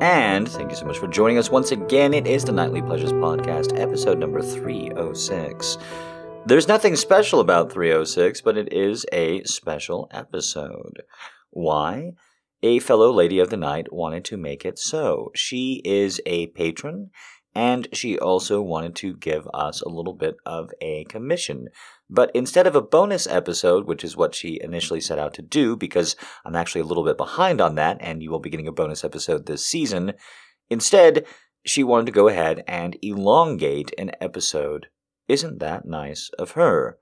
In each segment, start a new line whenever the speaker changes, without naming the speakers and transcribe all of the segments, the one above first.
And thank you so much for joining us once again. It is the Nightly Pleasures Podcast, episode number 306. There's nothing special about 306, but it is a special episode. Why? A fellow lady of the night wanted to make it so. She is a patron, and she also wanted to give us a little bit of a commission. But instead of a bonus episode, which is what she initially set out to do, because I'm actually a little bit behind on that, and you will be getting a bonus episode this season, instead, she wanted to go ahead and elongate an episode. Isn't that nice of her?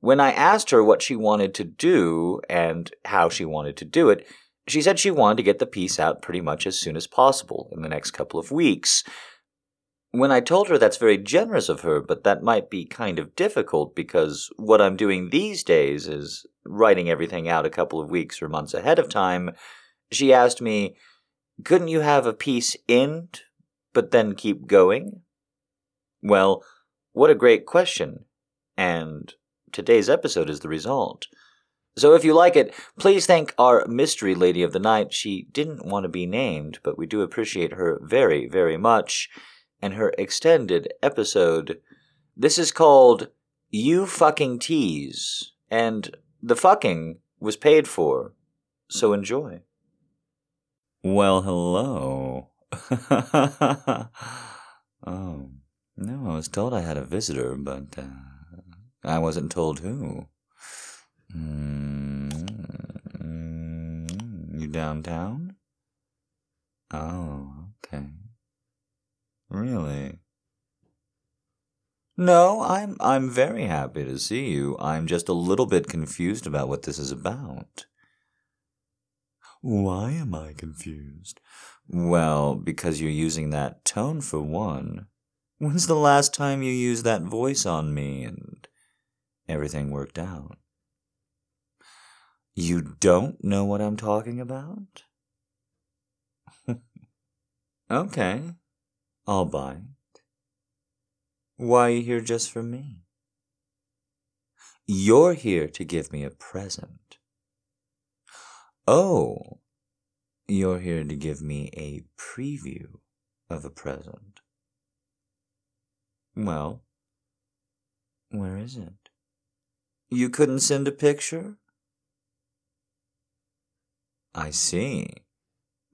When I asked her what she wanted to do and how she wanted to do it, she said she wanted to get the piece out pretty much as soon as possible in the next couple of weeks. When I told her that's very generous of her, but that might be kind of difficult because what I'm doing these days is writing everything out a couple of weeks or months ahead of time, she asked me, couldn't you have a piece end, but then keep going? Well, what a great question. And today's episode is the result. So if you like it, please thank our mystery lady of the night. She didn't want to be named, but we do appreciate her very, very much and her extended episode. This is called You Fucking Tease, and the fucking was paid for, so enjoy. Well, hello. oh, no, I was told I had a visitor, but uh, I wasn't told who. Mm, you downtown? Oh, okay. Really? No, I'm I'm very happy to see you. I'm just a little bit confused about what this is about. Why am I confused? Well, because you're using that tone for one. When's the last time you used that voice on me and everything worked out? You don't know what I'm talking about? okay. I'll it. Why are you here just for me? You're here to give me a present. Oh, you're here to give me a preview of a present. Well, where is it? You couldn't send a picture? I see.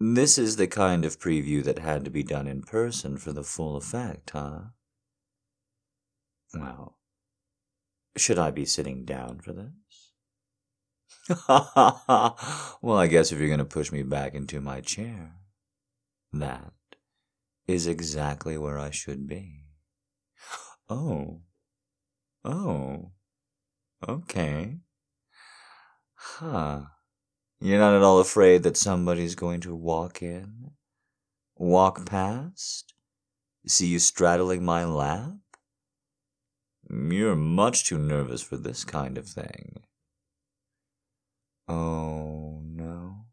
This is the kind of preview that had to be done in person for the full effect, huh? Well, should I be sitting down for this? Ha ha Well, I guess if you're going to push me back into my chair, that is exactly where I should be. Oh. Oh. Okay. Huh. You're not at all afraid that somebody's going to walk in, walk past, see you straddling my lap? You're much too nervous for this kind of thing. Oh, no.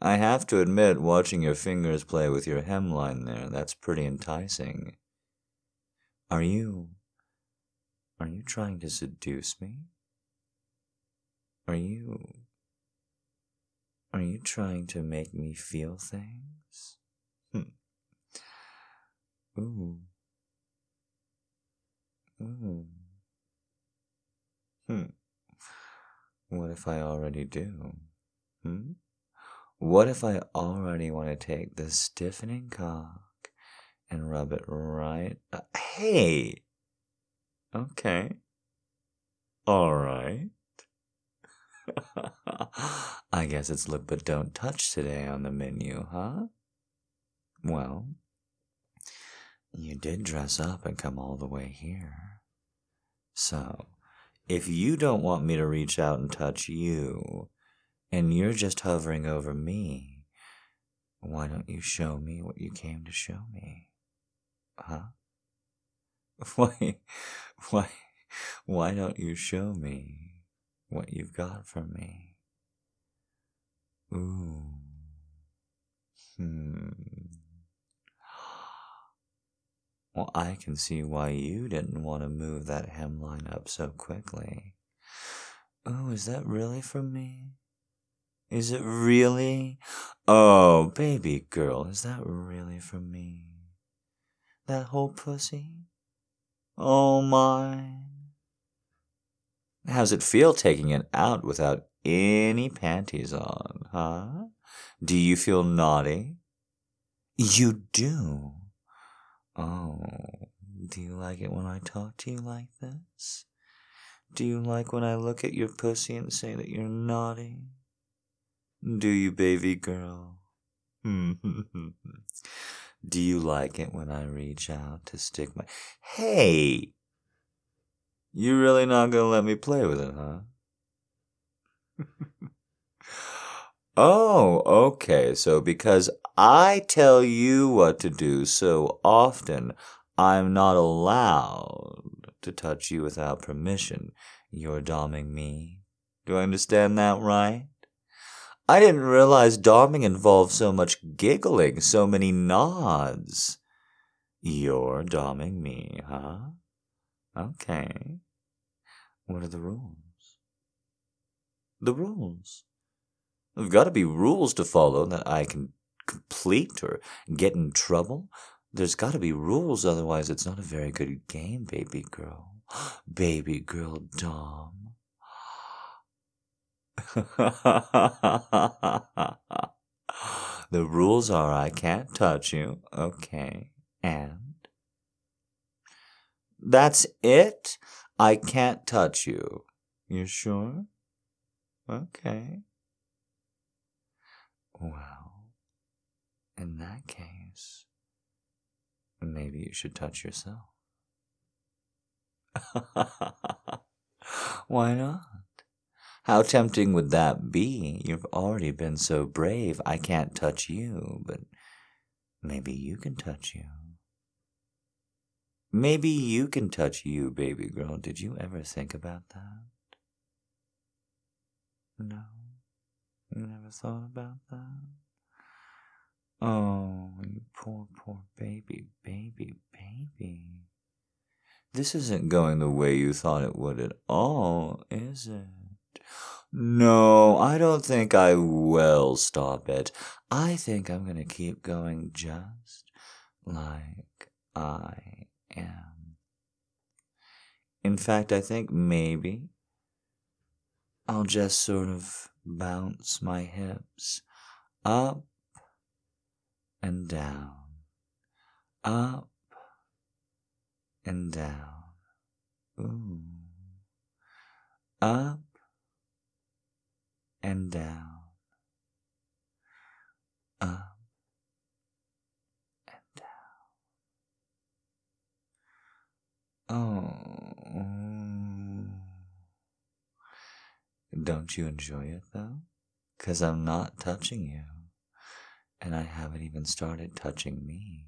I have to admit, watching your fingers play with your hemline there, that's pretty enticing. Are you. Are you trying to seduce me? Are you are you trying to make me feel things? Hmm. Ooh. Ooh. Hmm. What if I already do? Hmm? What if I already want to take this stiffening cock and rub it right? Uh, hey! Okay. All right. I guess it's look but don't touch today on the menu, huh? Well, you did dress up and come all the way here. So, if you don't want me to reach out and touch you, and you're just hovering over me, why don't you show me what you came to show me? Huh? Why, why, why don't you show me what you've got for me. Ooh. Hmm. Well, I can see why you didn't want to move that hemline up so quickly. Oh, is that really from me? Is it really? Oh, baby girl, is that really for me? That whole pussy? Oh, mine. How's it feel taking it out without any panties on, huh? Do you feel naughty? You do. Oh, do you like it when I talk to you like this? Do you like when I look at your pussy and say that you're naughty? Do you, baby girl? Do you like it when I reach out to stick my. Hey! You really not gonna let me play with it, huh? oh, okay. So because I tell you what to do so often, I'm not allowed to touch you without permission. You're doming me. Do I understand that right? I didn't realize doming involved so much giggling, so many nods. You're doming me, huh? Okay. What are the rules? The rules. There've got to be rules to follow that I can complete or get in trouble. There's got to be rules, otherwise, it's not a very good game, baby girl. baby girl Dom. the rules are I can't touch you, okay, and that's it. I can't touch you. You sure? Okay. Well, in that case, maybe you should touch yourself. Why not? How tempting would that be? You've already been so brave. I can't touch you, but maybe you can touch you. Maybe you can touch you, baby girl. Did you ever think about that? No, never thought about that? Oh, you poor, poor baby, baby, baby. This isn't going the way you thought it would at all, is it? No, I don't think I will stop it. I think I'm going to keep going just like I am. In fact, I think maybe I'll just sort of bounce my hips up and down, up and down. Ooh. Up and down, up don't you enjoy it though? Because I'm not touching you, and I haven't even started touching me.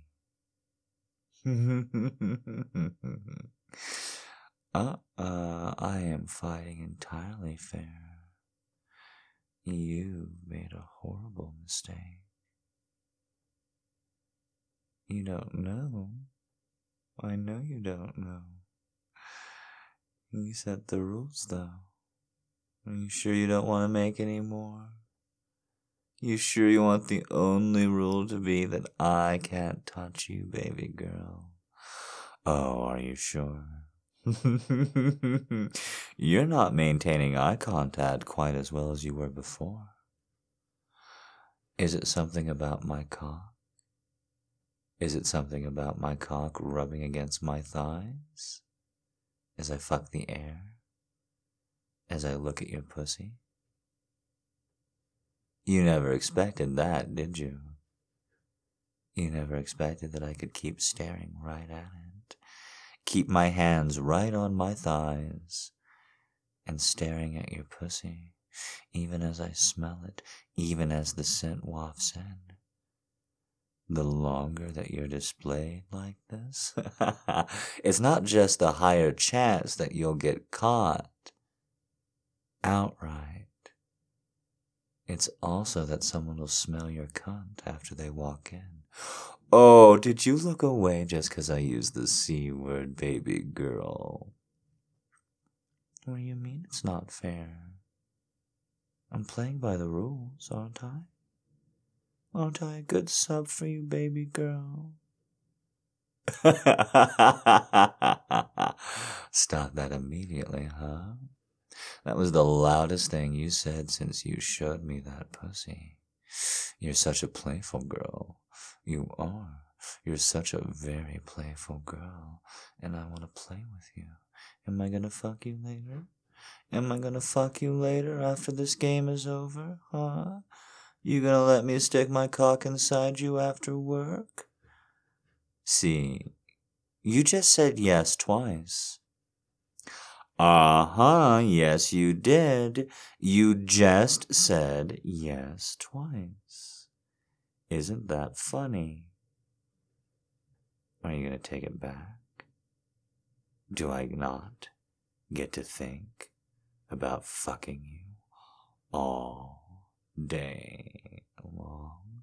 uh, uh, I am fighting entirely fair. You made a horrible mistake. You don't know. I know you don't know. You set the rules, though. Are you sure you don't want to make any more? You sure you want the only rule to be that I can't touch you, baby girl? Oh, are you sure? You're not maintaining eye contact quite as well as you were before. Is it something about my cock? Is it something about my cock rubbing against my thighs? As I fuck the air? As I look at your pussy? You never expected that, did you? You never expected that I could keep staring right at it keep my hands right on my thighs and staring at your pussy, even as I smell it, even as the scent wafts in. The longer that you're displayed like this, it's not just the higher chance that you'll get caught outright. It's also that someone will smell your cunt after they walk in. Oh, did you look away just 'cause I used the C word, baby girl? What do you mean it's not fair? I'm playing by the rules, aren't I? Aren't I a good sub for you, baby girl? Stop that immediately, huh? That was the loudest thing you said since you showed me that pussy. You're such a playful girl. You are. You're such a very playful girl, and I want to play with you. Am I gonna fuck you later? Am I gonna fuck you later after this game is over, huh? You gonna let me stick my cock inside you after work? See, you just said yes twice. Uh huh, yes, you did. You just said yes twice. Isn't that funny? Are you going to take it back? Do I not get to think about fucking you all day long?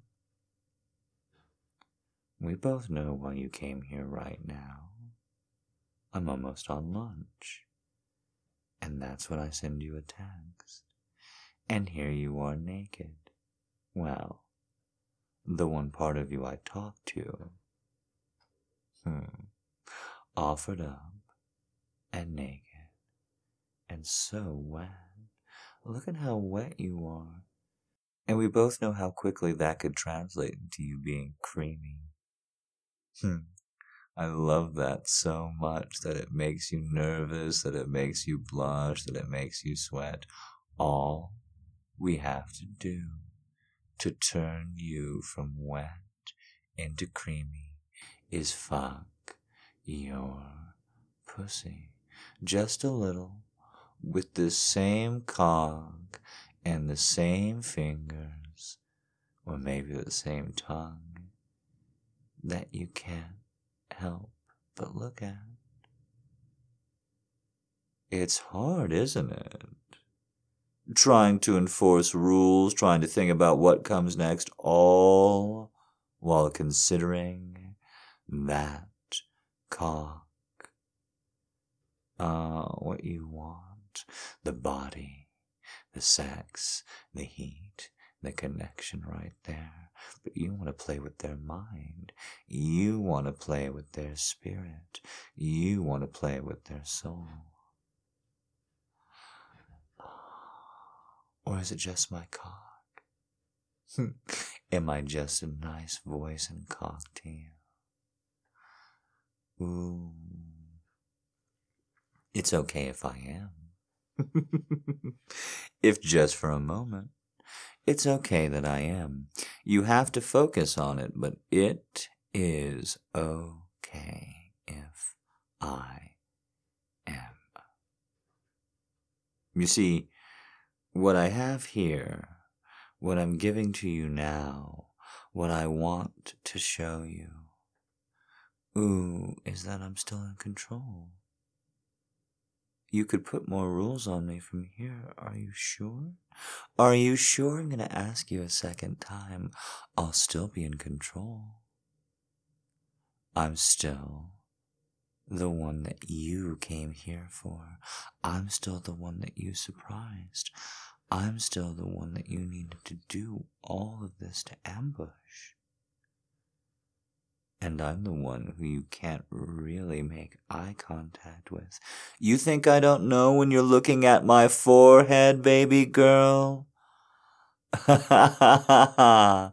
We both know why you came here right now. I'm almost on lunch. And that's when I send you a text. And here you are naked. Well, the one part of you I talked to. Hmm. Offered up and naked and so wet. Look at how wet you are. And we both know how quickly that could translate into you being creamy. Hmm. I love that so much that it makes you nervous, that it makes you blush, that it makes you sweat. All we have to do to turn you from wet into creamy is fuck your pussy. Just a little, with the same cog and the same fingers, or maybe the same tongue, that you can't help but look at. It's hard, isn't it? Trying to enforce rules, trying to think about what comes next, all while considering that cock. Ah, uh, what you want the body, the sex, the heat, the connection right there. But you want to play with their mind. You want to play with their spirit. You want to play with their soul. Or is it just my cock? Am I just a nice voice and cock to you? Ooh. It's okay if I am. if just for a moment. It's okay that I am. You have to focus on it, but it is okay if I am. You see, what I have here, what I'm giving to you now, what I want to show you, ooh, is that I'm still in control. You could put more rules on me from here. Are you sure? Are you sure I'm going to ask you a second time? I'll still be in control. I'm still the one that you came here for. I'm still the one that you surprised. I'm still the one that you needed to do all of this to ambush and I'm the one who you can't really make eye contact with. You think I don't know when you're looking at my forehead, baby girl? there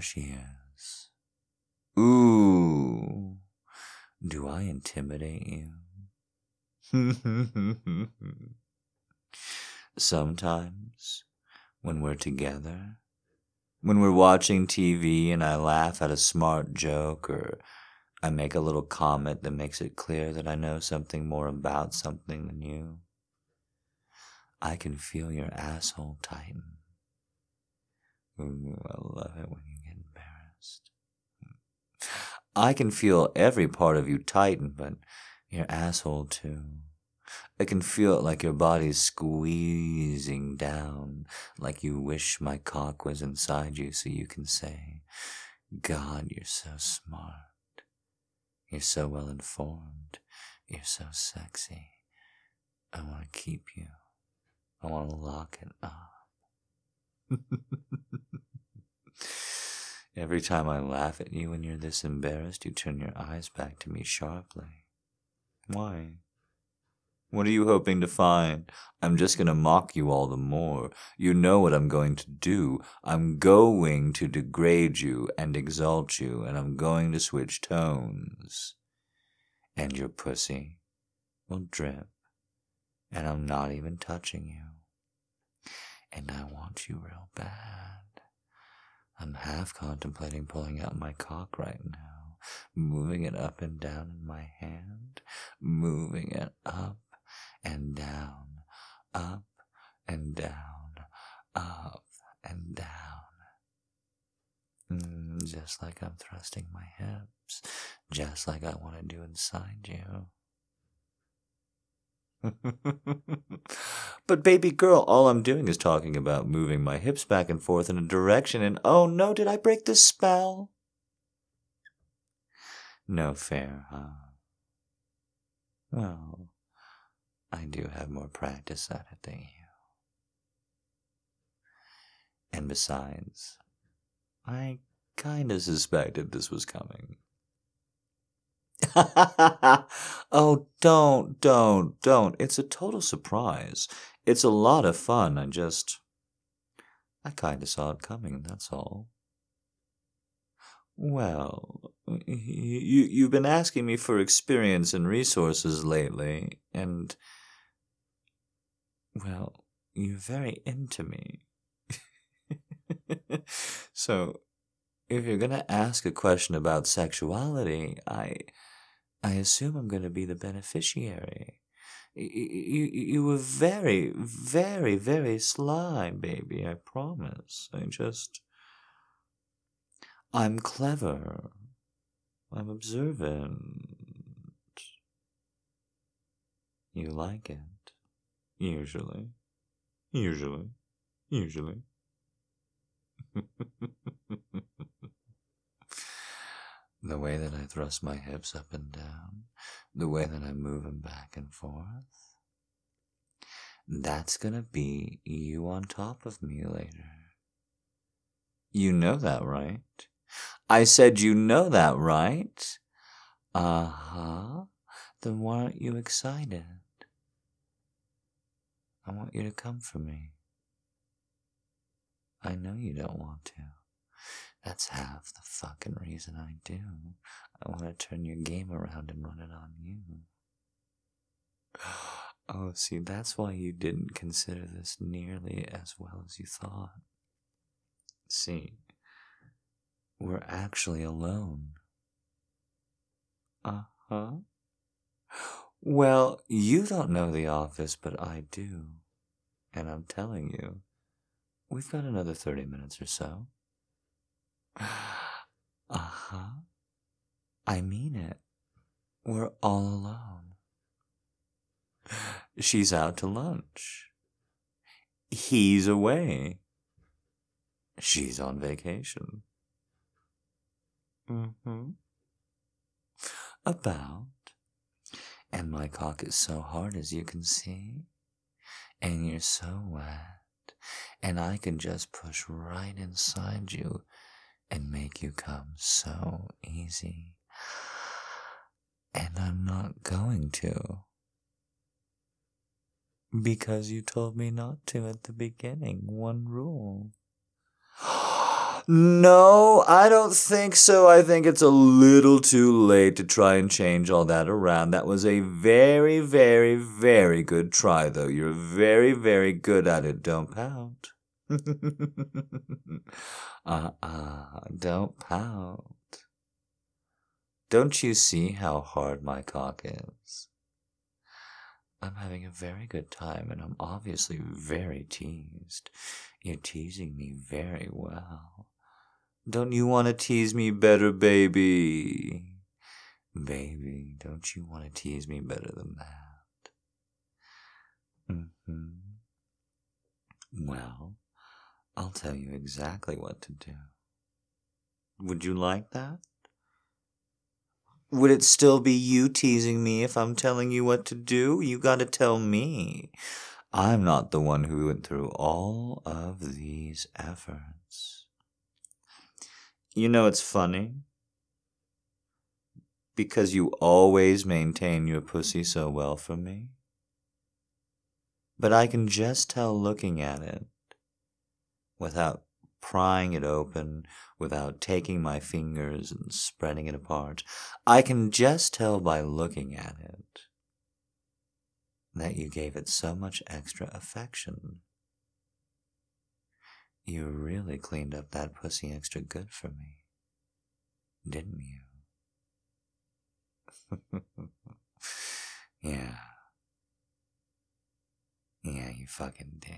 she is. Ooh, do I intimidate you? Sometimes, when we're together, when we're watching TV and I laugh at a smart joke or I make a little comment that makes it clear that I know something more about something than you, I can feel your asshole tighten. Ooh, I love it when you get embarrassed. I can feel every part of you tighten, but your asshole too. I can feel it like your body's squeezing down, like you wish my cock was inside you so you can say, God, you're so smart. You're so well informed. You're so sexy. I want to keep you. I want to lock it up. Every time I laugh at you when you're this embarrassed, you turn your eyes back to me sharply. Why? What are you hoping to find? I'm just going to mock you all the more. You know what I'm going to do. I'm going to degrade you and exalt you, and I'm going to switch tones. And your pussy will drip, and I'm not even touching you. And I want you real bad. I'm half contemplating pulling out my cock right now, moving it up and down in my hand, moving it up and down, up and down, up and down. Mm, just like I'm thrusting my hips, just like I want to do inside you. but baby girl, all I'm doing is talking about moving my hips back and forth in a direction, and oh no, did I break the spell? No fair, huh? Well, I do have more practice at it than you. And besides, I kinda suspected this was coming. oh, don't, don't, don't. It's a total surprise. It's a lot of fun. I just. I kinda saw it coming, that's all. Well, you, you've been asking me for experience and resources lately, and well, you're very into me. so, if you're gonna ask a question about sexuality, I, I assume I'm gonna be the beneficiary. You, you, you were very, very, very sly, baby, I promise. I just. I'm clever. I'm observant. You like it. Usually. Usually. Usually. the way that I thrust my hips up and down, the way that I move them back and forth, that's gonna be you on top of me later. You know that, right? I said you know that, right? Uh huh. Then why aren't you excited? I want you to come for me. I know you don't want to. That's half the fucking reason I do. I want to turn your game around and run it on you. Oh, see, that's why you didn't consider this nearly as well as you thought. See, we're actually alone. Uh huh. Well, you don't know the office, but I do. And I'm telling you, we've got another 30 minutes or so. Uh huh. I mean it. We're all alone. She's out to lunch. He's away. She's on vacation. Mm hmm. About and my cock is so hard as you can see. And you're so wet. And I can just push right inside you and make you come so easy. And I'm not going to. Because you told me not to at the beginning. One rule. No, I don't think so. I think it's a little too late to try and change all that around. That was a very, very, very good try, though. You're very, very good at it. Don't pout. uh uh, don't pout. Don't you see how hard my cock is? I'm having a very good time and I'm obviously very teased. You're teasing me very well. Don't you want to tease me better, baby? Baby, don't you want to tease me better than that? Mm-hmm. Well, I'll tell you exactly what to do. Would you like that? Would it still be you teasing me if I'm telling you what to do? You gotta tell me. I'm not the one who went through all of these efforts. You know, it's funny because you always maintain your pussy so well for me. But I can just tell looking at it without prying it open, without taking my fingers and spreading it apart. I can just tell by looking at it that you gave it so much extra affection. You really cleaned up that pussy extra good for me, didn't you? yeah. Yeah, you fucking did.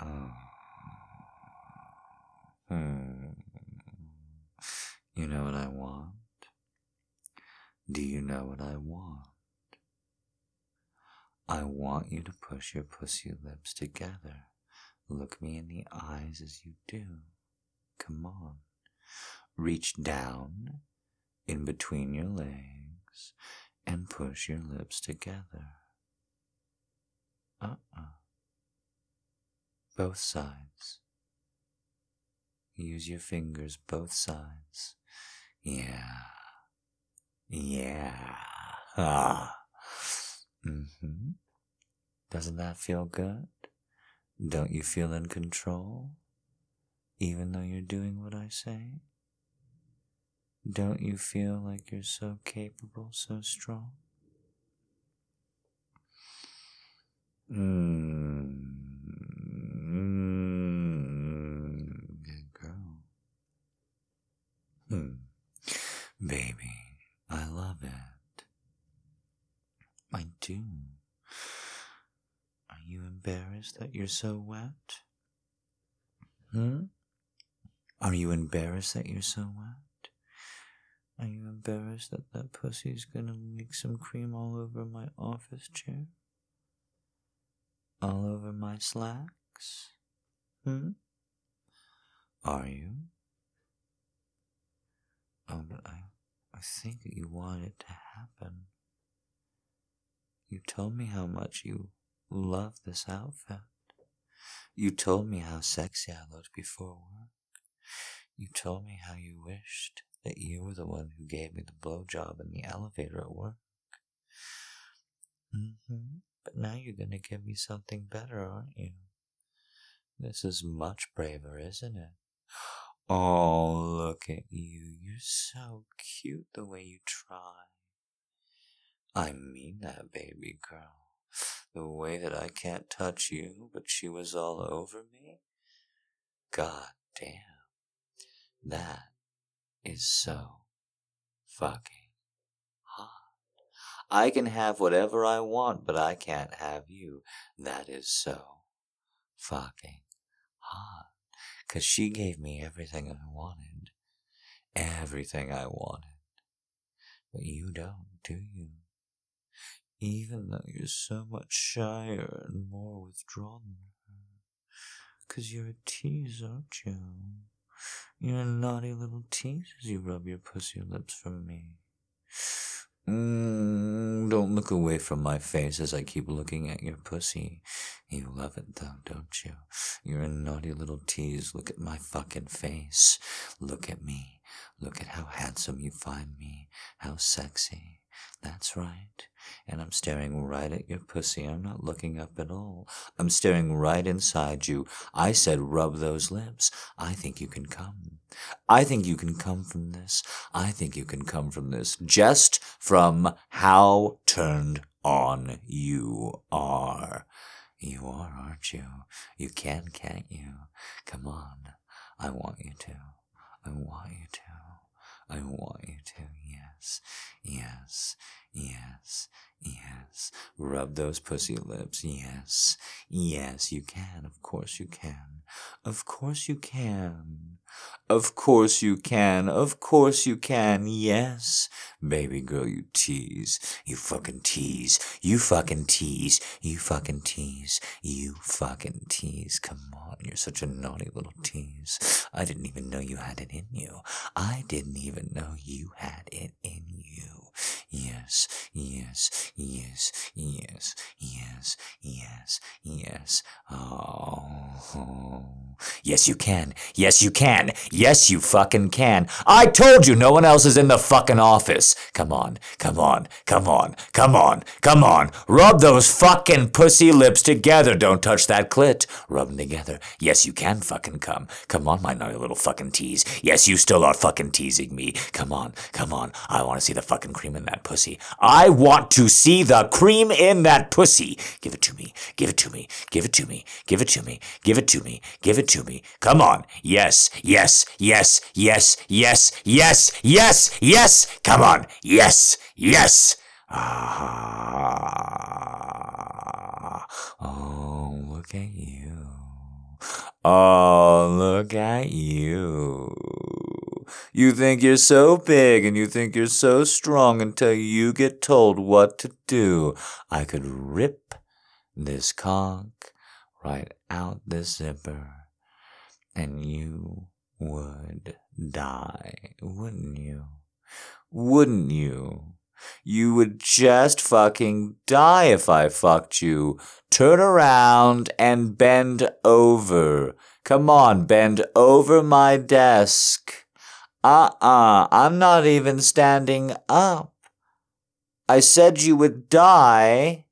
Oh. Hmm. You know what I want? Do you know what I want? I want you to push your pussy lips together. Look me in the eyes as you do. Come on. Reach down in between your legs and push your lips together. Uh uh Both sides. Use your fingers both sides. Yeah. Yeah. Ah. Mm-hmm. Doesn't that feel good? Don't you feel in control? Even though you're doing what I say? Don't you feel like you're so capable, so strong? Mmm. Good girl. Hmm. Baby, I love it. I do. Are you embarrassed that you're so wet? Hmm? Are you embarrassed that you're so wet? Are you embarrassed that that pussy's gonna make some cream all over my office chair? All over my slacks? Hmm? Are you? Oh, but I, I think you want it to happen. You told me how much you love this outfit. You told me how sexy I looked before work. You told me how you wished that you were the one who gave me the blowjob in the elevator at work. Mm-hmm. But now you're going to give me something better, aren't you? This is much braver, isn't it? Oh, look at you. You're so cute the way you try. I mean that, baby girl. The way that I can't touch you, but she was all over me. God damn. That is so fucking hot. I can have whatever I want, but I can't have you. That is so fucking hot. Cause she gave me everything I wanted. Everything I wanted. But you don't, do you? Even though you're so much shyer and more withdrawn than her. Cause you're a tease, aren't you? You're a naughty little tease as you rub your pussy lips for me. Mm, don't look away from my face as I keep looking at your pussy. You love it though, don't you? You're a naughty little tease. Look at my fucking face. Look at me. Look at how handsome you find me. How sexy. That's right. And I'm staring right at your pussy. I'm not looking up at all. I'm staring right inside you. I said rub those lips. I think you can come. I think you can come from this. I think you can come from this just from how turned on you are. You are, aren't you? You can, can't you? Come on. I want you to. I want you to. I want you to, yes, yes, yes, yes. Rub those pussy lips, yes, yes, you can, of course you can, of course you can. Of course you can. Of course you can. Yes. Baby girl, you tease. You fucking tease. You fucking tease. You fucking tease. You fucking tease. Come on. You're such a naughty little tease. I didn't even know you had it in you. I didn't even know you had it in you. Yes. yes, yes, yes, yes, yes, yes. Oh. Yes, you can. Yes, you can. Yes, you fucking can. I told you no one else is in the fucking office. Come on, come on, come on, come on, come on. Rub those fucking pussy lips together. Don't touch that clit. Rub them together. Yes, you can fucking come. Come on, my naughty little fucking tease. Yes, you still are fucking teasing me. Come on, come on. I want to see the fucking cream in that pussy. I want to see the cream in that pussy. Give it to me. Give it to me. Give it to me. Give it to me. Give it to me. Give it to me. Come on. Yes, yes, yes, yes, yes, yes, yes, yes. Come on. Yes, yes. Ah. Oh, look at you. Oh, look at you. You think you're so big and you think you're so strong until you get told what to do. I could rip this cock right out the zipper and you would die, wouldn't you? Wouldn't you? You would just fucking die if I fucked you. Turn around and bend over. Come on, bend over my desk. Uh-uh, I'm not even standing up. I said you would die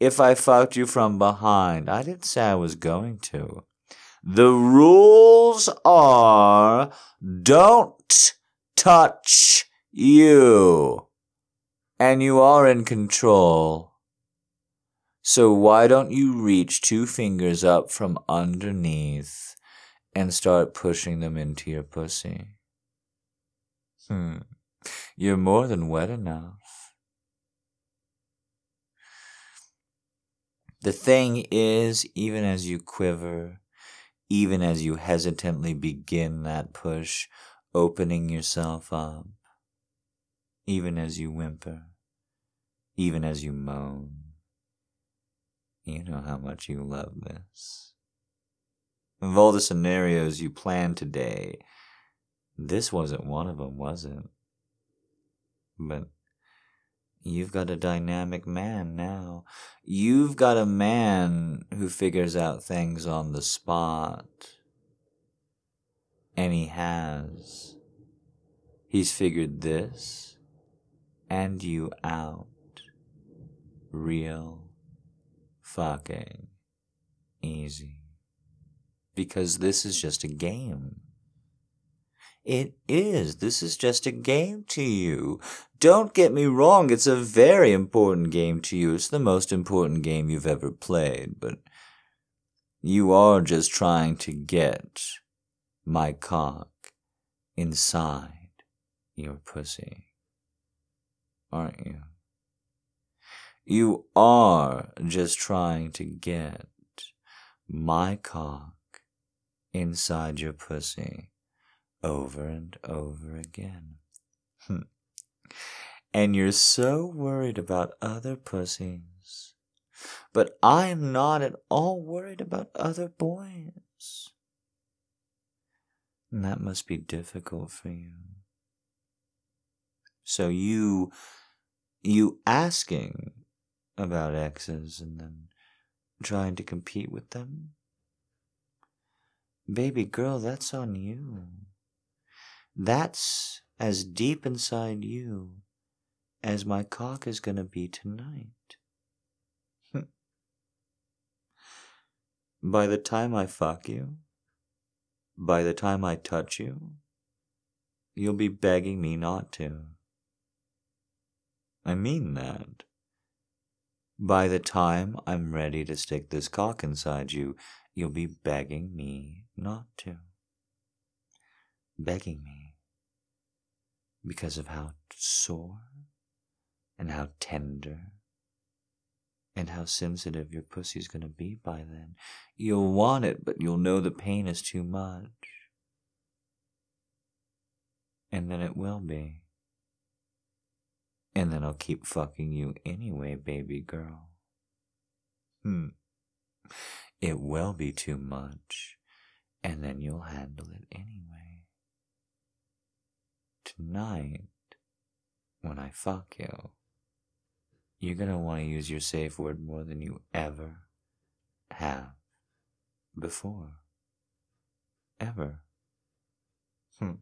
if I fucked you from behind. I didn't say I was going to. The rules are don't touch you. And you are in control. So why don't you reach two fingers up from underneath and start pushing them into your pussy? Hmm. You're more than wet enough. The thing is, even as you quiver, even as you hesitantly begin that push, opening yourself up, even as you whimper, even as you moan. You know how much you love this. Of all the scenarios you planned today, this wasn't one of them, was it? But You've got a dynamic man now. You've got a man who figures out things on the spot. And he has. He's figured this and you out. Real fucking easy. Because this is just a game. It is. This is just a game to you. Don't get me wrong, it's a very important game to you. It's the most important game you've ever played, but you are just trying to get my cock inside your pussy. Aren't you? You are just trying to get my cock inside your pussy over and over again. Hmm. and you're so worried about other pussies. But I'm not at all worried about other boys. And that must be difficult for you. So you, you asking about exes and then trying to compete with them? Baby girl, that's on you. That's as deep inside you as my cock is going to be tonight. by the time I fuck you, by the time I touch you, you'll be begging me not to. I mean that. By the time I'm ready to stick this cock inside you, you'll be begging me not to. Begging me because of how sore and how tender and how sensitive your pussy's gonna be by then. You'll want it, but you'll know the pain is too much. And then it will be. And then I'll keep fucking you anyway, baby girl. Hmm. It will be too much, and then you'll handle it anyway tonight when I fuck you, you're want to use your safe word more than you ever have before. Ever. Hmm.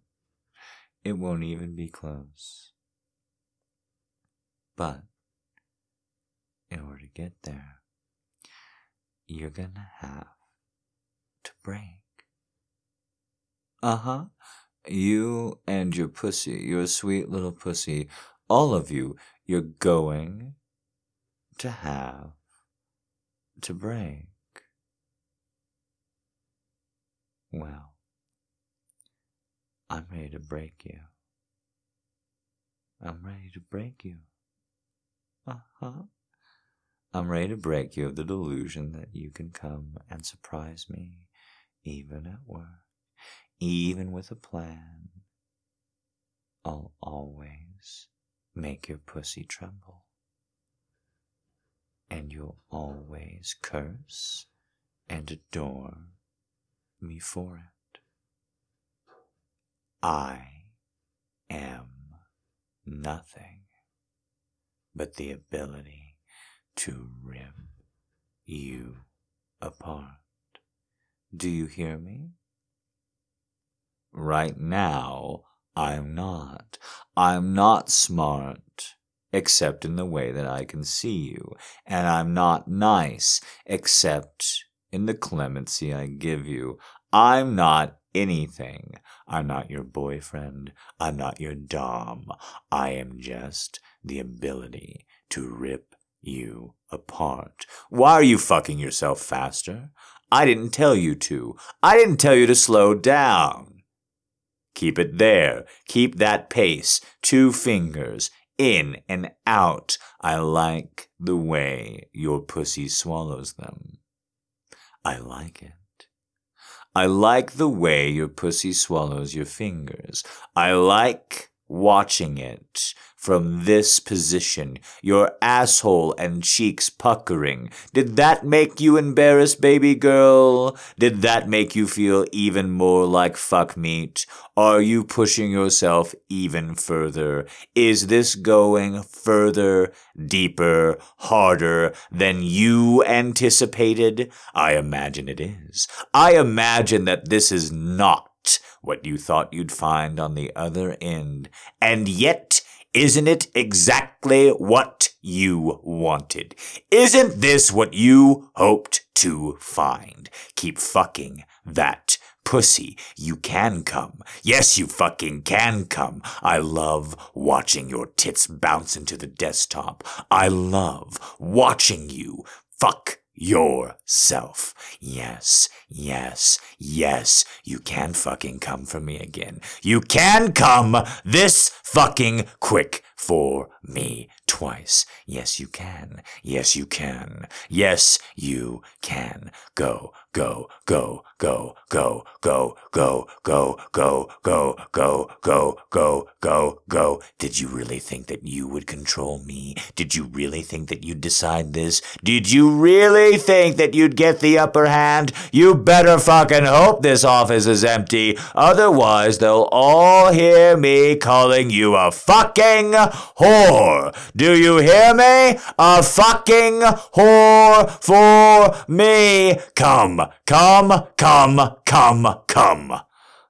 It won't even be close. But, in order to get there, you're gonna have to break. Uh huh. You and your pussy, your sweet little pussy, all of you, you're going to have to break. Well, I'm ready to break you. I'm ready to break you. Uh huh. I'm ready to break you of the delusion that you can come and surprise me, even at work, even with a plan. I'll always make your pussy tremble. And you'll always curse and adore me for it. I am nothing but the ability to rip you apart. Do you hear me? Right now, I'm not. I'm not smart, except in the way that I can see you, and I'm not nice, except in the clemency I give you. I'm not anything. I'm not your boyfriend. I'm not your Dom. I am just the ability to rip you apart. Why are you fucking yourself faster? I didn't tell you to. I didn't tell you to slow down. Keep it there. Keep that pace. Two fingers. In and out. I like the way your pussy swallows them. I like it. I like the way your pussy swallows your fingers. I like watching it from this position, your asshole and cheeks puckering. Did that make you embarrassed, baby girl? Did that make you feel even more like fuck meat? Are you pushing yourself even further? Is this going further, deeper, harder than you anticipated? I imagine it is. I imagine that this is not what you thought you'd find on the other end. And yet, isn't it exactly what you wanted? Isn't this what you hoped to find? Keep fucking that pussy. You can come. Yes, you fucking can come. I love watching your tits bounce into the desktop. I love watching you fuck yourself. Yes, yes, yes, you can fucking come for me again. You can come this fucking quick for me twice. Yes, you can. Yes, you can. Yes, you can. Go, go, go, go, go, go, go, go, go, go, go, go, go, go, go. Did you really think that you would control me? Did you really think that you'd decide this? Did you really think that you'd get the upper hand? You better fucking hope this office is empty. Otherwise, they'll all hear me calling you a fucking whore. Do you hear me? A fucking whore for me. Come, come, come, come, come.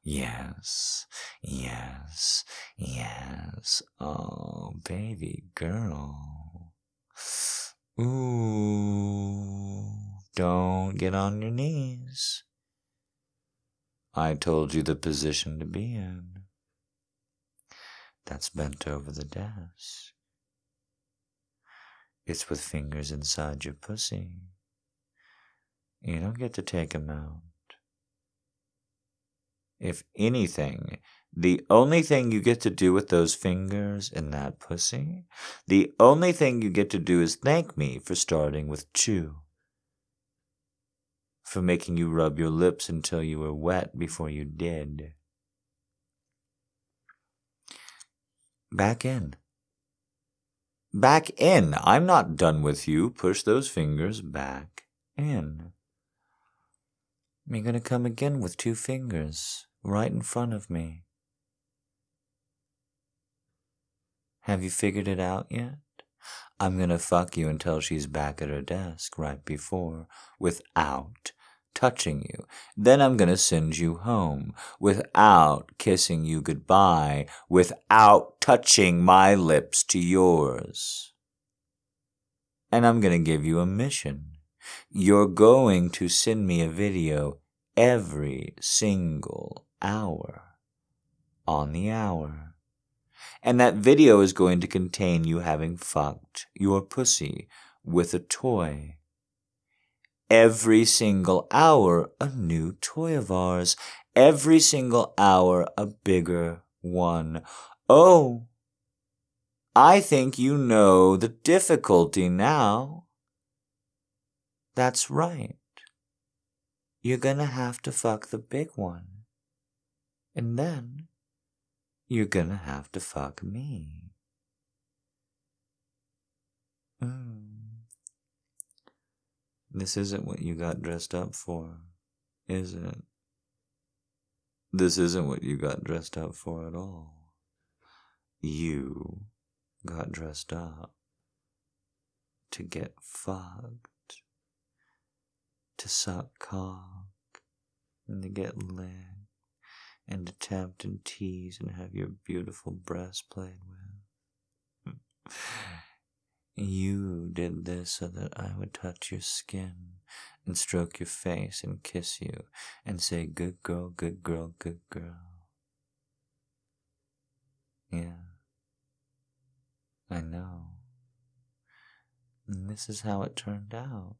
Yes, yes, yes. Oh, baby girl. Ooh, don't get on your knees. I told you the position to be in. That's bent over the desk. It's with fingers inside your pussy. You don't get to take take 'em out. If anything, the only thing you get to do with those fingers in that pussy, the only thing you get to do is thank me for starting with chew. For making you rub your lips until you were wet before you did. Back in. Back in. I'm not done with you. Push those fingers back in. You're going to come again with two fingers right in front of me. Have you figured it out yet? I'm gonna fuck you until she's back at her desk right before, without touching you. Then I'm gonna send you home without kissing you goodbye, without touching my lips to yours. And I'm gonna give you a mission. You're going to send me a video every single hour on the hour. And that video is going to contain you having fucked your pussy with a toy. Every single hour, a new toy of ours. Every single hour, a bigger one. Oh, I think you know the difficulty now. That's right. You're gonna have to fuck the big one. And then you're gonna have to fuck me. Mm. This isn't what you got dressed up for, is it? This isn't what you got dressed up for at all. You got dressed up to get fucked, to suck cock, and to get lit, and to tempt and tease and have your beautiful breast played with. You did this so that I would touch your skin and stroke your face and kiss you and say, Good girl, good girl, good girl. Yeah, I know. And this is how it turned out.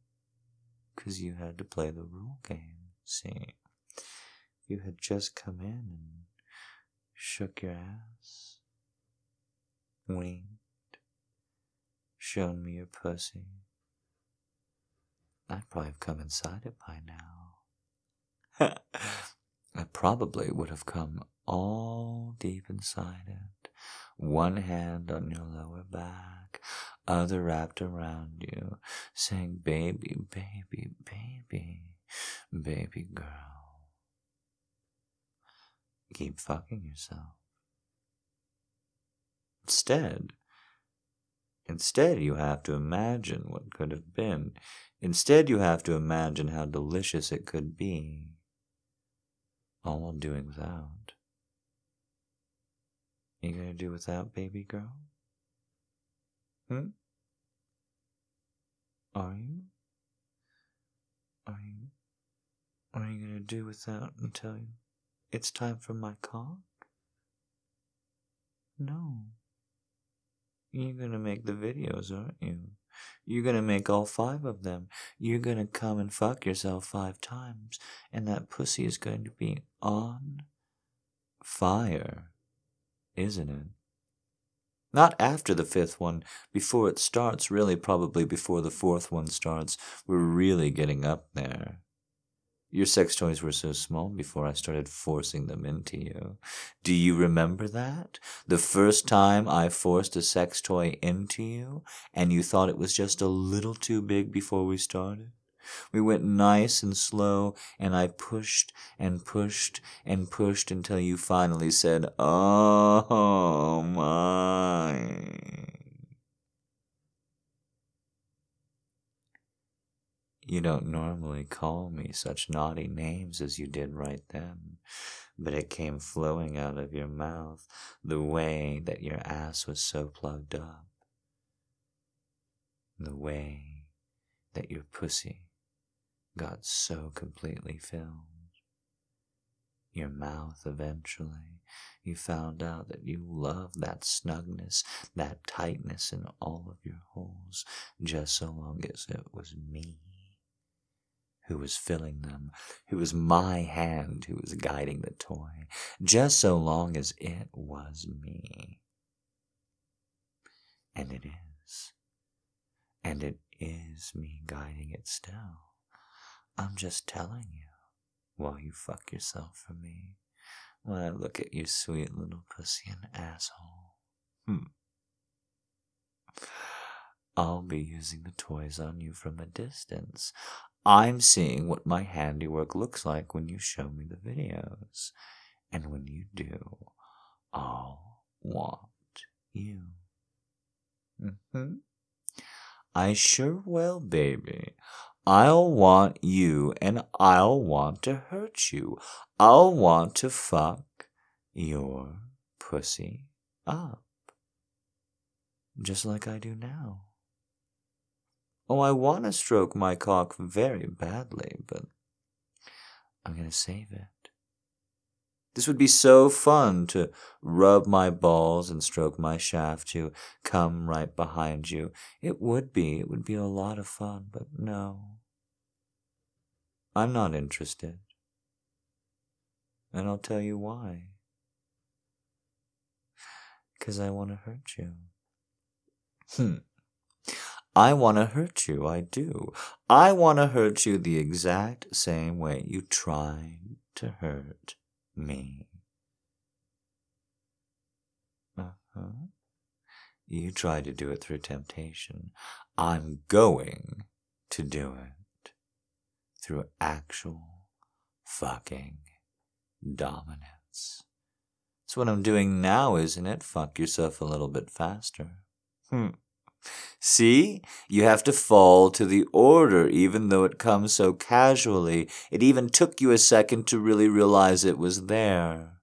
Because you had to play the rule game, see? You had just come in and shook your ass, winked, shown me your pussy, I'd probably have come inside it by now. I probably would have come all deep inside it, one hand on your lower back, other wrapped around you, saying, Baby, baby, baby, baby girl. Keep fucking yourself. Instead, Instead, you have to imagine what could have been. Instead, you have to imagine how delicious it could be. All while doing without. You gonna do without, baby girl? Hmm? Are you? Are you? Are you gonna do without until it's time for my cock? No. You're gonna make the videos, aren't you? You're gonna make all five of them. You're gonna come and fuck yourself five times, and that pussy is going to be on fire, isn't it? Not after the fifth one, before it starts, really, probably before the fourth one starts. We're really getting up there. Your sex toys were so small before I started forcing them into you. Do you remember that? The first time I forced a sex toy into you and you thought it was just a little too big before we started? We went nice and slow, and I pushed and pushed and pushed until you finally said, Oh my. You don't normally call me such naughty names as you did right then, but it came flowing out of your mouth the way that your ass was so plugged up, the way that your pussy got so completely filled. Your mouth eventually, you found out that you loved that snugness, that tightness in all of your holes, just so long as it was me who was filling them, who was my hand who was guiding the toy, just so long as it was me. And it is. And it is me guiding it still. I'm just telling you while you fuck yourself for me. When I look at your sweet little pussy and asshole. Hmm. I'll be using the toys on you from a distance. I'm seeing what my handiwork looks like when you show me the videos. And when you do, I'll want you. Mm-hmm. I sure will, baby. I'll want you and I'll want to hurt you. I'll want to fuck your pussy up. Just like I do now. Oh, I want to stroke my cock very badly, but I'm going to save it. This would be so fun to rub my balls and stroke my shaft to come right behind you. It would be. It would be a lot of fun, but no. I'm not interested. And I'll tell you why. Because I want to hurt you. Hmm. I want to hurt you, I do. I want to hurt you the exact same way you tried to hurt me. Uh-huh. You tried to do it through temptation. I'm going to do it through actual fucking dominance. That's what I'm doing now, isn't it? Fuck yourself a little bit faster. Hmm. See, you have to fall to the order, even though it comes so casually. It even took you a second to really realize it was there.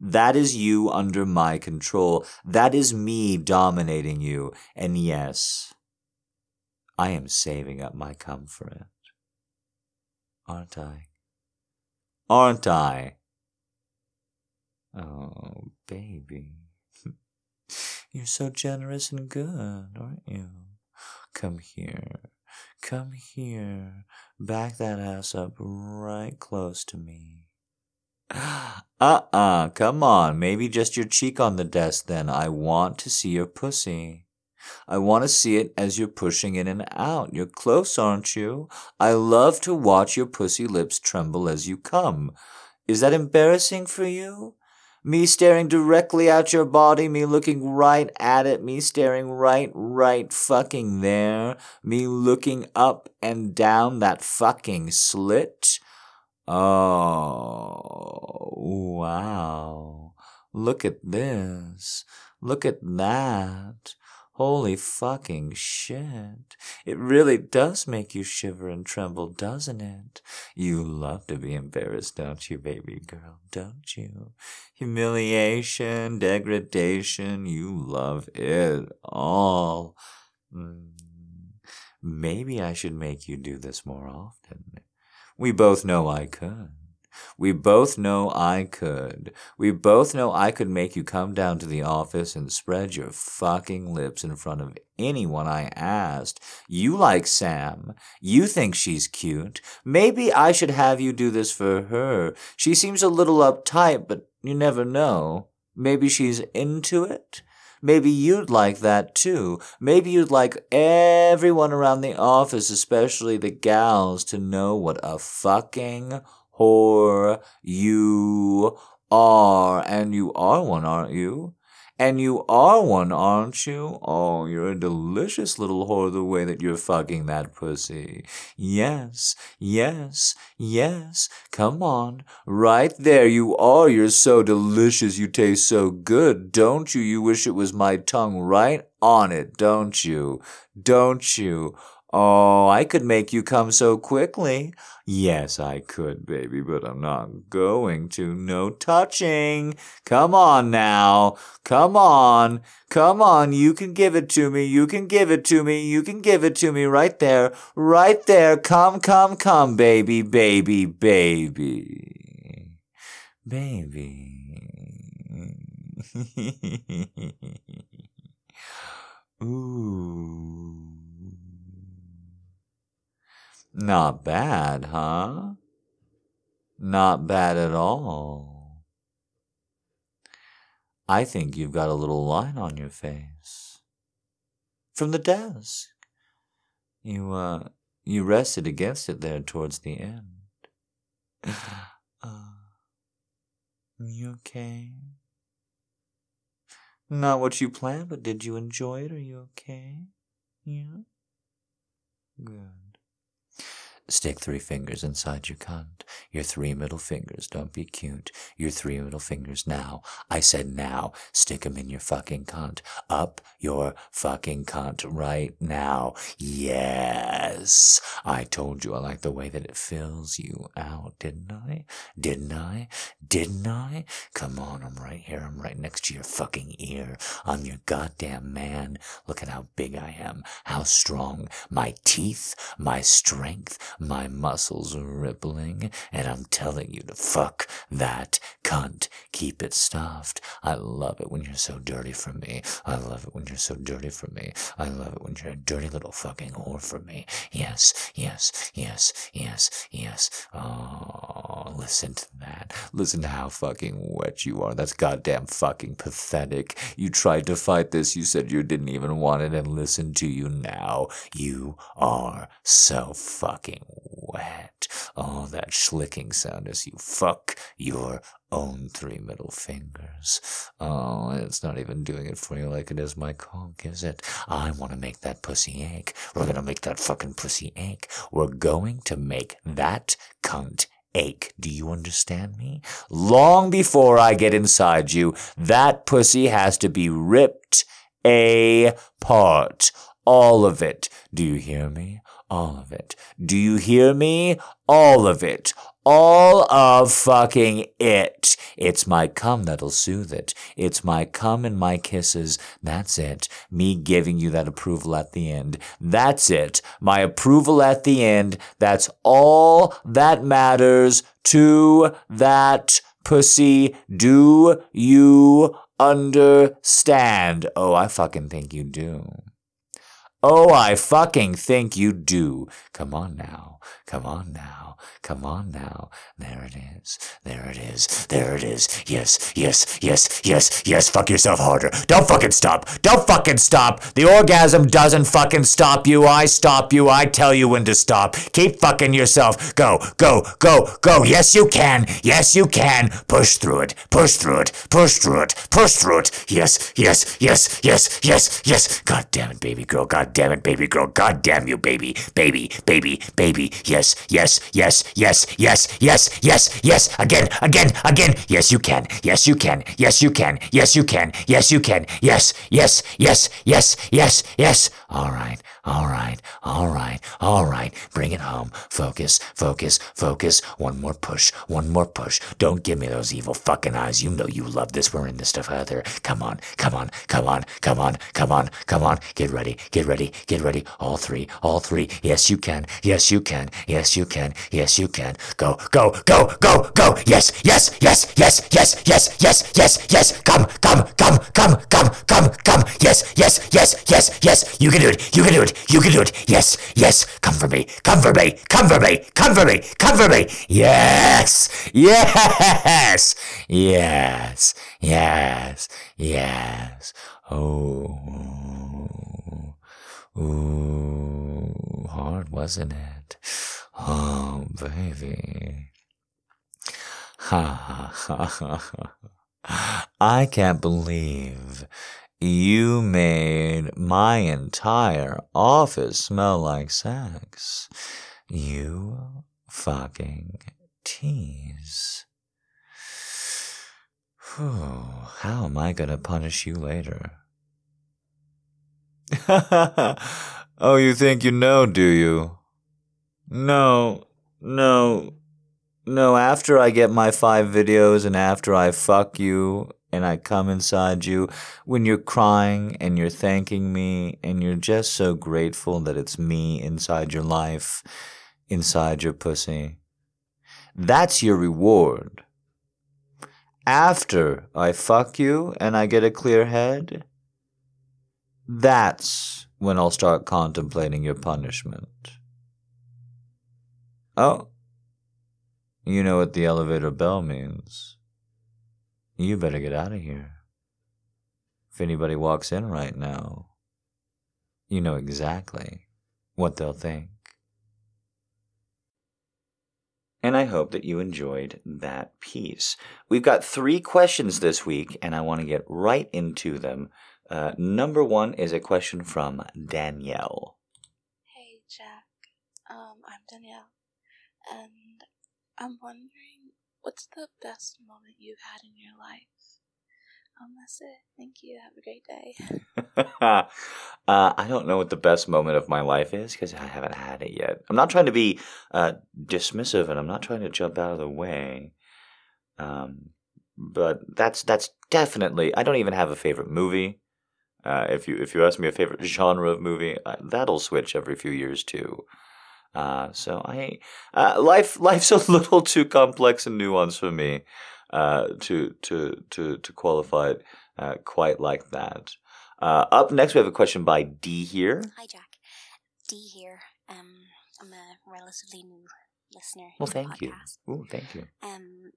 That is you under my control. That is me dominating you. And yes, I am saving up my comfort. Aren't I? Aren't I? Oh, baby. You're so generous and good, aren't you? Come here. Come here. Back that ass up right close to me. Uh-uh, come on. Maybe just your cheek on the desk then. I want to see your pussy. I want to see it as you're pushing in and out. You're close, aren't you? I love to watch your pussy lips tremble as you come. Is that embarrassing for you? Me staring directly at your body, me looking right at it, me staring right, right fucking there, me looking up and down that fucking slit. Oh, wow. Look at this. Look at that. Holy fucking shit. It really does make you shiver and tremble, doesn't it? You love to be embarrassed, don't you, baby girl? Don't you? Humiliation, degradation, you love it all. Mm. Maybe I should make you do this more often. We both know I could. We both know I could. We both know I could make you come down to the office and spread your fucking lips in front of anyone I asked. You like Sam. You think she's cute. Maybe I should have you do this for her. She seems a little uptight, but you never know. Maybe she's into it. Maybe you'd like that too. Maybe you'd like everyone around the office, especially the gals, to know what a fucking whore you are. And you are one, aren't you? And you are one, aren't you? Oh, you're a delicious little whore the way that you're fucking that pussy. Yes, yes, yes. Come on. Right there you are. You're so delicious. You taste so good. Don't you? You wish it was my tongue right on it, don't you? Don't you? Oh, I could make you come so quickly. Yes, I could, baby, but I'm not going to. No touching. Come on now. Come on. Come on. You can give it to me. You can give it to me. You can give it to me right there. Right there. Come, come, come, baby, baby, baby. Baby. Ooh. Not bad, huh? Not bad at all. I think you've got a little line on your face. From the desk. You, uh, you rested against it there towards the end. Uh, you okay? Not what you planned, but did you enjoy it? Are you okay? Yeah? Good. Stick three fingers inside your cunt. Your three middle fingers. Don't be cute. Your three middle fingers now. I said now. Stick 'em in your fucking cunt. Up your fucking cunt right now. Yes. I told you I like the way that it fills you out, didn't I? Didn't I? Didn't I? Come on, I'm right here. I'm right next to your fucking ear. I'm your goddamn man. Look at how big I am. How strong. My teeth. My strength. My muscles rippling. And I'm telling you to fuck that cunt. Keep it stuffed. I love it when you're so dirty for me. I love it when you're so dirty for me. I love it when you're a dirty little fucking whore for me. Yes, yes, yes, yes, yes. Oh, listen to that. Listen to how fucking wet you are. That's goddamn fucking pathetic. You tried to fight this. You said you didn't even want it, and listen to you now. You are so fucking wet. Oh, that schlicking sound as you fuck your own three middle fingers. Oh, it's not even doing it for you like it is my cock, is it? I want to make that pussy ache. We're gonna make that fucking pussy ache. We're going to make that cunt ache. Do you understand me? Long before I get inside you, that pussy has to be ripped apart. All of it. Do you hear me? All of it. Do you hear me? All of it. All of fucking it. It's my cum that'll soothe it. It's my cum and my kisses. That's it. Me giving you that approval at the end. That's it. My approval at the end. That's all that matters to that pussy. Do you understand? Oh, I fucking think you do. Oh, I fucking think you do. Come on now. Come on now. Come on now. There it is. There it is. There it is. Yes, yes, yes, yes, yes. Fuck yourself harder. Don't fucking stop. Don't fucking stop. The orgasm doesn't fucking stop you. I stop you. I tell you when to stop. Keep fucking yourself. Go, go, go, go. Yes, you can. Yes, you can. Push through it. Push through it. Push through it. Push through it. Yes, yes, yes, yes, yes, yes. God damn it, baby girl. God damn it, baby girl. God damn you, baby. Baby, baby, baby. Yes, yes, yes, yes, yes, yes, yes, yes. Again, again, again. Yes, you can. Yes, you can. Yes, you can. Yes, you can. Yes, you can. Yes, yes, yes, yes, yes, yes. All right, all right, all right, all right. Bring it home. Focus, focus, focus. One more push. One more push. Don't give me those evil fucking eyes. You know you love this. We're in this stuff either. Come on, come on, come on, come on, come on, come on. Get ready, get ready, get ready. All three, all three. Yes, you can. Yes, you can. Yes, you can. Yes, you can. Go, go, go, go, go. Yes, yes, yes, yes, yes, yes, yes, yes, yes. Come, come, come, come, come, come, come. Yes, yes, yes, yes, yes. You can do it. You can do it. You can do it. Yes, yes. Come for me. Come for me. Come for me. Come for me. Come for me. Yes, yes, yes, yes, yes. Oh, ooh, hard, wasn't it? Oh, baby. Ha ha ha ha ha. I can't believe you made my entire office smell like sex. You fucking tease. Whew, how am I gonna punish you later? oh, you think you know, do you? No, no, no. After I get my five videos and after I fuck you and I come inside you, when you're crying and you're thanking me and you're just so grateful that it's me inside your life, inside your pussy, that's your reward. After I fuck you and I get a clear head, that's when I'll start contemplating your punishment. Oh, you know what the elevator bell means. You better get out of here. If anybody walks in right now, you know exactly what they'll think. And I hope that you enjoyed that piece. We've got three questions this week, and I want to get right into them. Uh, number one is a question from Danielle.
Hey, Jack. Um, I'm Danielle. And I'm wondering, what's the best moment you've had in your life? Um, that's it. Thank you. Have a great day.
uh, I don't know what the best moment of my life is because I haven't had it yet. I'm not trying to be uh, dismissive, and I'm not trying to jump out of the way. Um, but that's that's definitely. I don't even have a favorite movie. Uh, if you if you ask me a favorite genre of movie, uh, that'll switch every few years too. Uh, so I uh, life life's a little too complex and nuanced for me uh, to to to to qualify it uh, quite like that. Uh, up next, we have a question by D here.
Hi, Jack. D here. Um, I'm a relatively new listener.
Well, thank you. Ooh, thank you.
Um,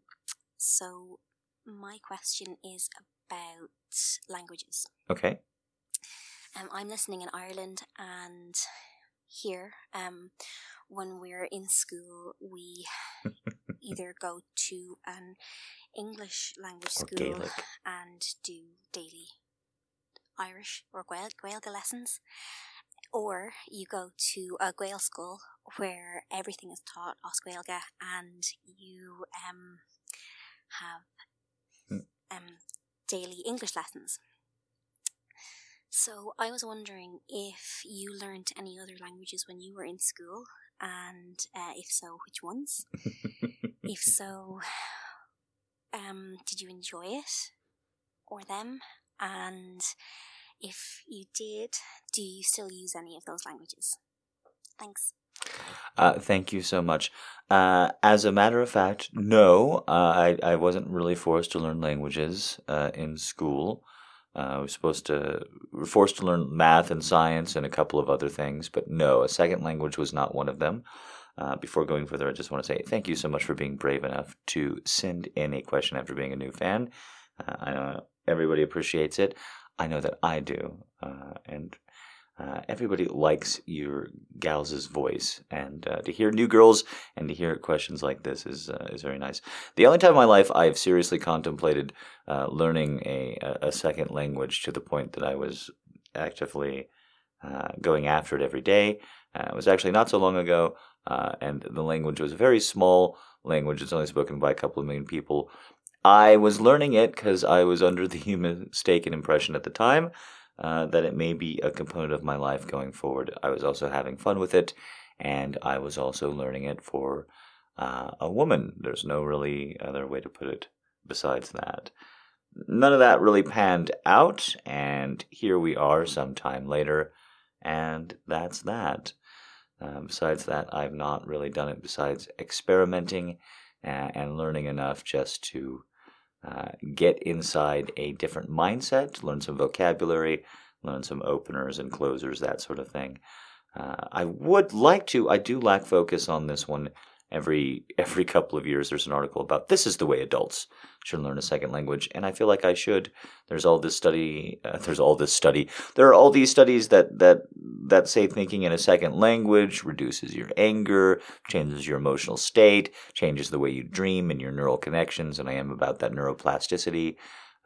so my question is about languages.
Okay.
Um, I'm listening in Ireland, and here, um, when we're in school, we either go to an English language
Or
school
Gaelic.
and do daily Irish or Gael- Gaeilge lessons, or you go to a Gaelscoil where everything is taught as Gaeilge and you um, have
Hmm.
um, daily English lessons. So I was wondering if you learned any other languages when you were in school, and uh, if so, which ones? if so, um, did you enjoy it or them? And if you did, do you still use any of those languages? Thanks.
Uh, thank you so much. Uh, as a matter of fact, no, uh, I, I wasn't really forced to learn languages uh, in school. Uh, was supposed to, we were forced to learn math and science and a couple of other things, but no, a second language was not one of them. Uh, before going further, I just want to say thank you so much for being brave enough to send in a question after being a new fan. Uh, I know everybody appreciates it. I know that I do. Uh, and uh, everybody likes your gals' voice, and uh, to hear new girls and to hear questions like this is uh, is very nice. The only time in my life I've seriously contemplated uh, learning a a second language to the point that I was actively uh, going after it every day uh, was actually not so long ago, and the language was a very small language. It's only spoken by a couple of million people. I was learning it because I was under the mistaken impression at the time uh, that it may be a component of my life going forward. I was also having fun with it, and I was also learning it for uh, a woman. There's no really other way to put it besides that. None of that really panned out, and here we are some time later, and that's that. Uh, besides that, I've not really done it besides experimenting uh, and learning enough just to uh, get inside a different mindset, learn some vocabulary, learn some openers and closers, that sort of thing. Uh, I would like to. I do lack focus on this one. Every every couple of years, there's an article about this is the way adults should learn a second language, and I feel like I should. There's all this study. Uh, there's all this study. There are all these studies that that that say thinking in a second language reduces your anger, changes your emotional state, changes the way you dream and your neural connections. And I am about that neuroplasticity.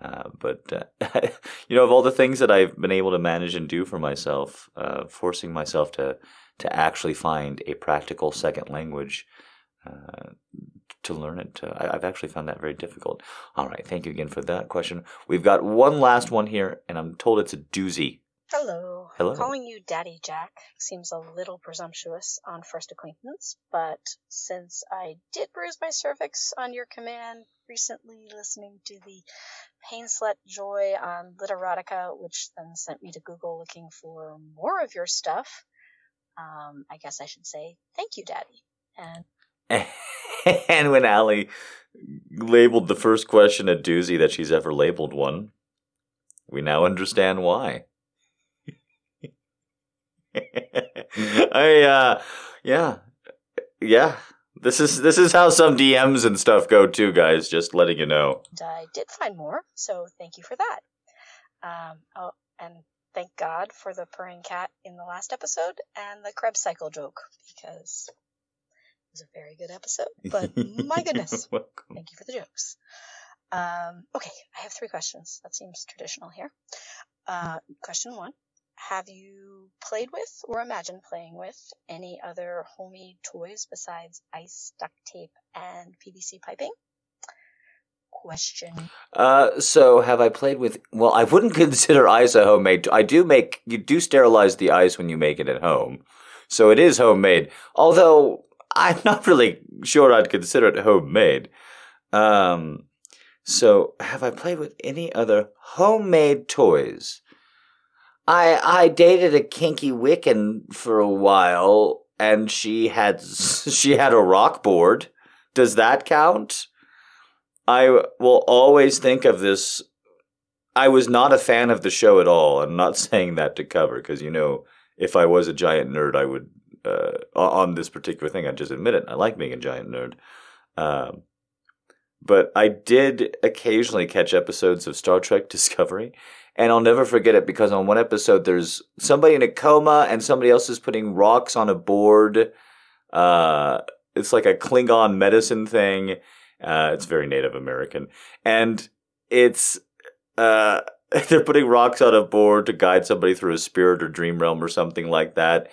Uh, but uh, you know, of all the things that I've been able to manage and do for myself, uh, forcing myself to to actually find a practical second language uh, to learn it, uh, I, I've actually found that very difficult. All right, thank you again for that question. We've got one last one here, and I'm told it's a doozy.
Hello.
Hello.
Calling you Daddy Jack seems a little presumptuous on first acquaintance, but since I did bruise my cervix on your command recently listening to the Pain Slut Joy on Literotica, which then sent me to Google looking for more of your stuff, um, I guess I should say thank you, Daddy. And
and when Allie labeled the first question a doozy that she's ever labeled one, we now understand why. I uh yeah. Yeah. This is this is how some DMs and stuff go too, guys, just letting you know.
I did find more, so thank you for that. Um, oh, and thank God for the purring cat in the last episode and the Krebs cycle joke because was a very good episode. But my goodness,
Welcome.
thank you for the jokes. Um, okay, I have three questions. That seems traditional here. Uh, question one have you played with or imagined playing with any other homemade toys besides ice, duct tape, and PVC piping? Question.
Uh, so have I played with? Well, I wouldn't consider ice a homemade. I do make you do sterilize the ice when you make it at home, so it is homemade. Although I'm not really sure I'd consider it homemade. Um, so have I played with any other homemade toys? I I dated a kinky Wiccan for a while, and she had she had a rock board. Does that count? I will always think of this. I was not a fan of the show at all. I'm not saying that to cover because you know, if I was a giant nerd, I would uh, on this particular thing. I'd just admit it. I like being a giant nerd. Um, but I did occasionally catch episodes of Star Trek Discovery, and I'll never forget it because on one episode there's somebody in a coma and somebody else is putting rocks on a board. Uh, it's like a Klingon medicine thing. Uh, it's very Native American, and it's uh, they're putting rocks on a board to guide somebody through a spirit or dream realm or something like that.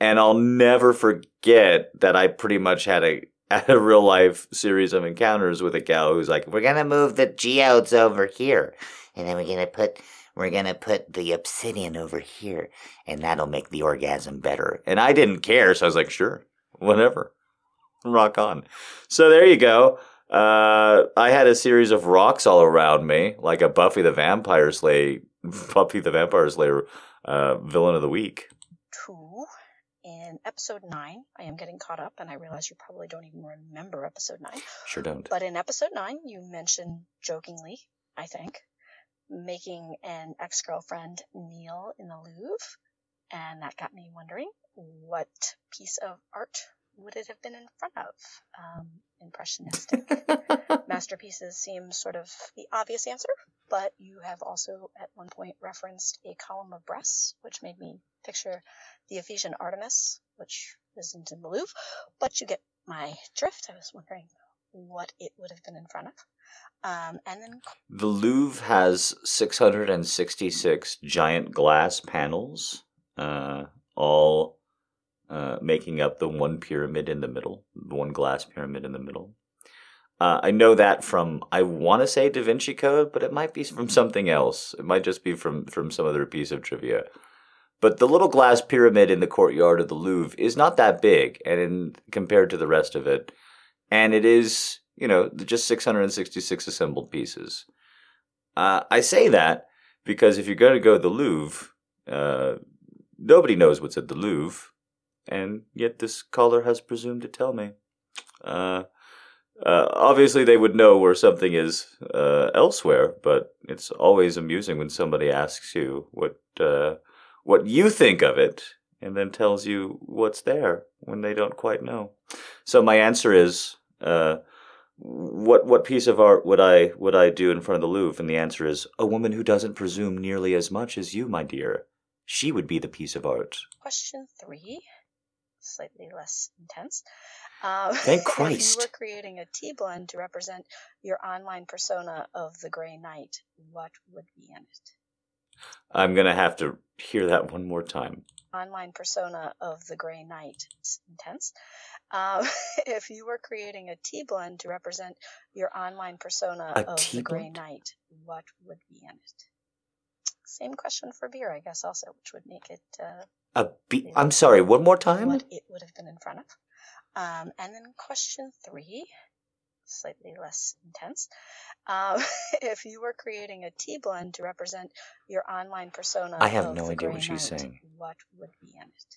And I'll never forget that I pretty much had a had a real life series of encounters with a gal who's like, "We're gonna move the geodes over here, and then we're gonna put we're gonna put the obsidian over here, and that'll make the orgasm better." And I didn't care, so I was like, "Sure, whatever, rock on." So there you go. Uh, I had a series of rocks all around me, like a Buffy the Vampire Slayer, Buffy the Vampire Slayer uh, villain of the week.
Two. In episode 9, I am getting caught up, and I realize you probably don't even remember episode 9.
Sure don't.
But in episode 9, you mentioned jokingly, I think, making an ex girlfriend kneel in the Louvre. And that got me wondering what piece of art would it have been in front of? Um, impressionistic masterpieces seem sort of the obvious answer, but you have also at one point referenced a column of breasts, which made me picture the Ephesian Artemis, which isn't in the Louvre, but you get my drift. I was wondering what it would have been in front of. Um, and then
The Louvre has 666 giant glass panels, uh, all uh, making up the one pyramid in the middle, the one glass pyramid in the middle. Uh, I know that from I want to say Da Vinci Code, but it might be from something else. It might just be from from some other piece of trivia. But the little glass pyramid in the courtyard of the Louvre is not that big, and in, compared to the rest of it, and it is you know just 666 assembled pieces. Uh, I say that because if you're going to go to the Louvre, uh, nobody knows what's at the Louvre, and yet this caller has presumed to tell me. Uh, uh, obviously, they would know where something is uh, elsewhere, but it's always amusing when somebody asks you what uh, what you think of it, and then tells you what's there when they don't quite know. So my answer is, uh, what what piece of art would I would I do in front of the Louvre? And the answer is, a woman who doesn't presume nearly as much as you, my dear. She would be the piece of art.
question three, slightly less intense. Um,
Thank
If you were creating a tea blend to represent your online persona of the Grey Knight, what would be in it?
I'm gonna have to hear that one more time.
Online persona of the Grey Knight. It's intense. Um, if you were creating a tea blend to represent your online persona
A
of the Grey? Knight, what would be in it? Same question for beer, I guess, also, which would make it uh,
A be- I'm sorry. One more time.
what it would have been in front of. Um, and then question three, slightly less intense. Um, if you were creating a tea blend to represent your online persona,
I have no idea what she's saying.
What would be in it?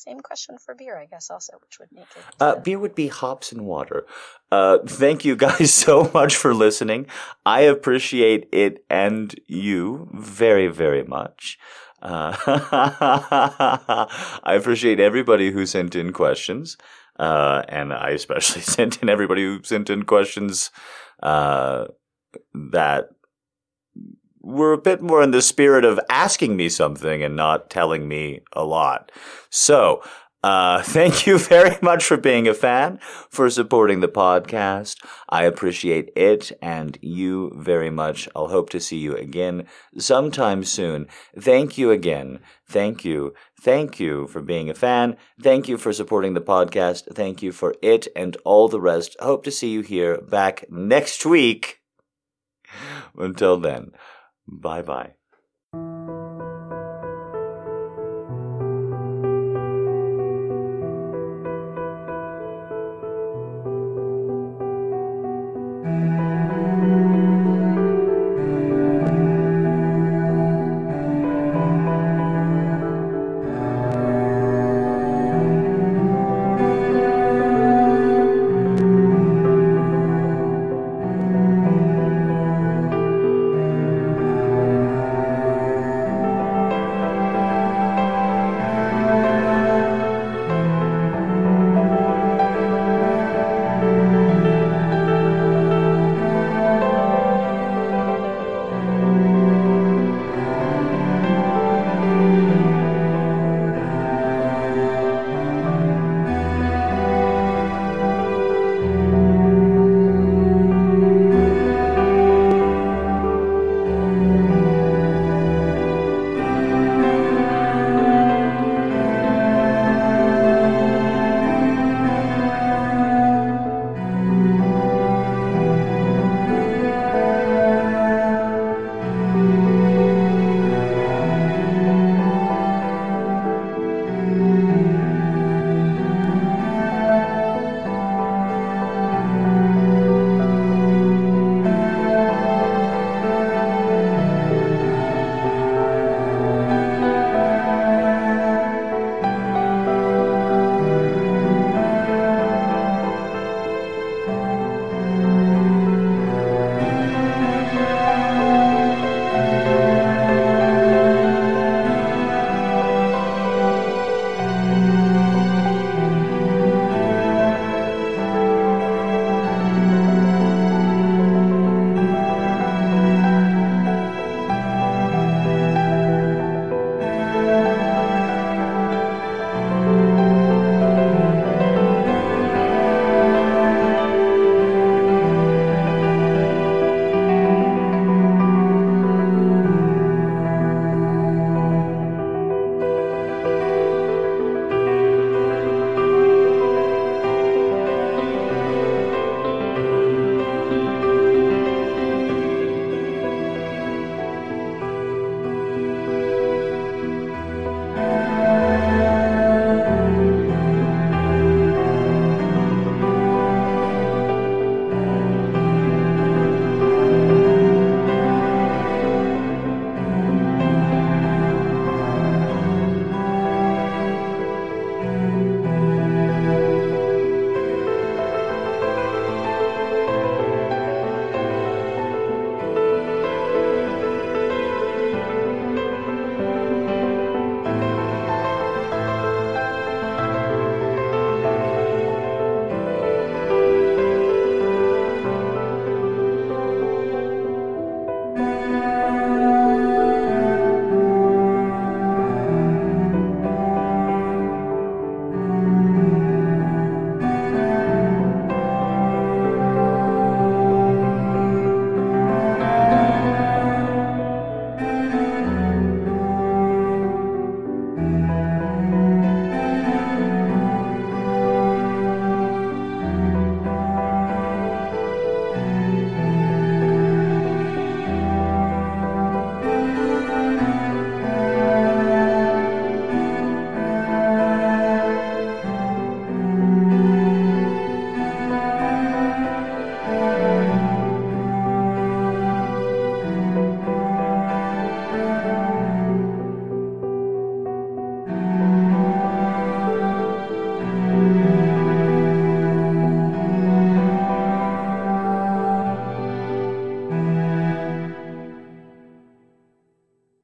Same question for beer, I guess, also, which would make it.
Uh, beer would be hops and water. Uh, thank you guys so much for listening. I appreciate it and you very, very much. Uh, I appreciate everybody who sent in questions. Uh, and I especially sent in everybody who sent in questions uh, that were a bit more in the spirit of asking me something and not telling me a lot. So, Uh, thank you very much for being a fan, for supporting the podcast. I appreciate it and you very much. I'll hope to see you again sometime soon. Thank you again. Thank you. Thank you for being a fan. Thank you for supporting the podcast. Thank you for it and all the rest. Hope to see you here back next week. Until then, bye bye.